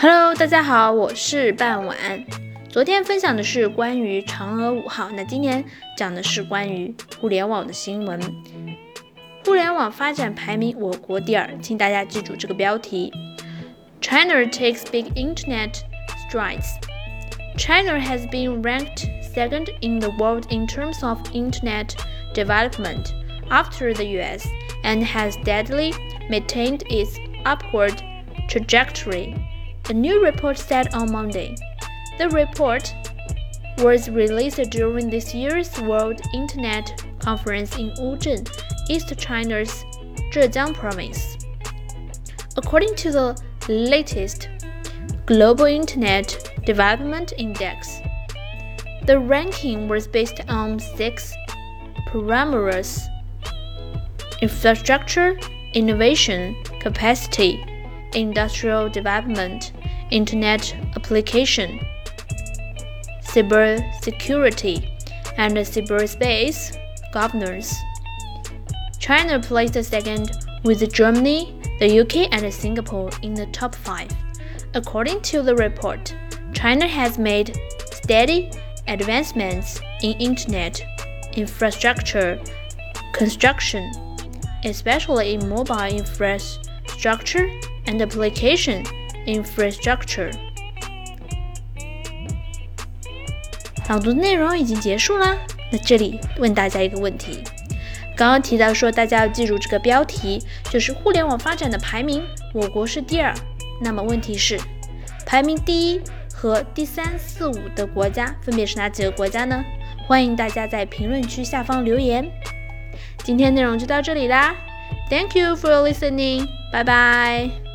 Hello，大家好，我是半晚。昨天分享的是关于嫦娥五号，那今天讲的是关于互联网的新闻。互联网发展排名，我国第二，请大家记住这个标题：China takes big internet strides. China has been ranked second in the world in terms of internet development after the US and has steadily maintained its upward trajectory. A new report said on Monday. The report was released during this year's World Internet Conference in Wuzhen, East China's Zhejiang province. According to the latest Global Internet Development Index, the ranking was based on six parameters infrastructure, innovation, capacity, industrial development, internet application, cybersecurity, and cyberspace governance. China placed second with Germany, the UK, and Singapore in the top five. According to the report, China has made steady advancements in internet infrastructure construction, especially in mobile infrastructure and application infrastructure。朗读的内容已经结束啦。那这里问大家一个问题：刚刚提到说大家要记住这个标题，就是互联网发展的排名，我国是第二。那么问题是，排名第一和第三、四、五的国家分别是哪几个国家呢？欢迎大家在评论区下方留言。今天内容就到这里啦，Thank you for listening，拜拜。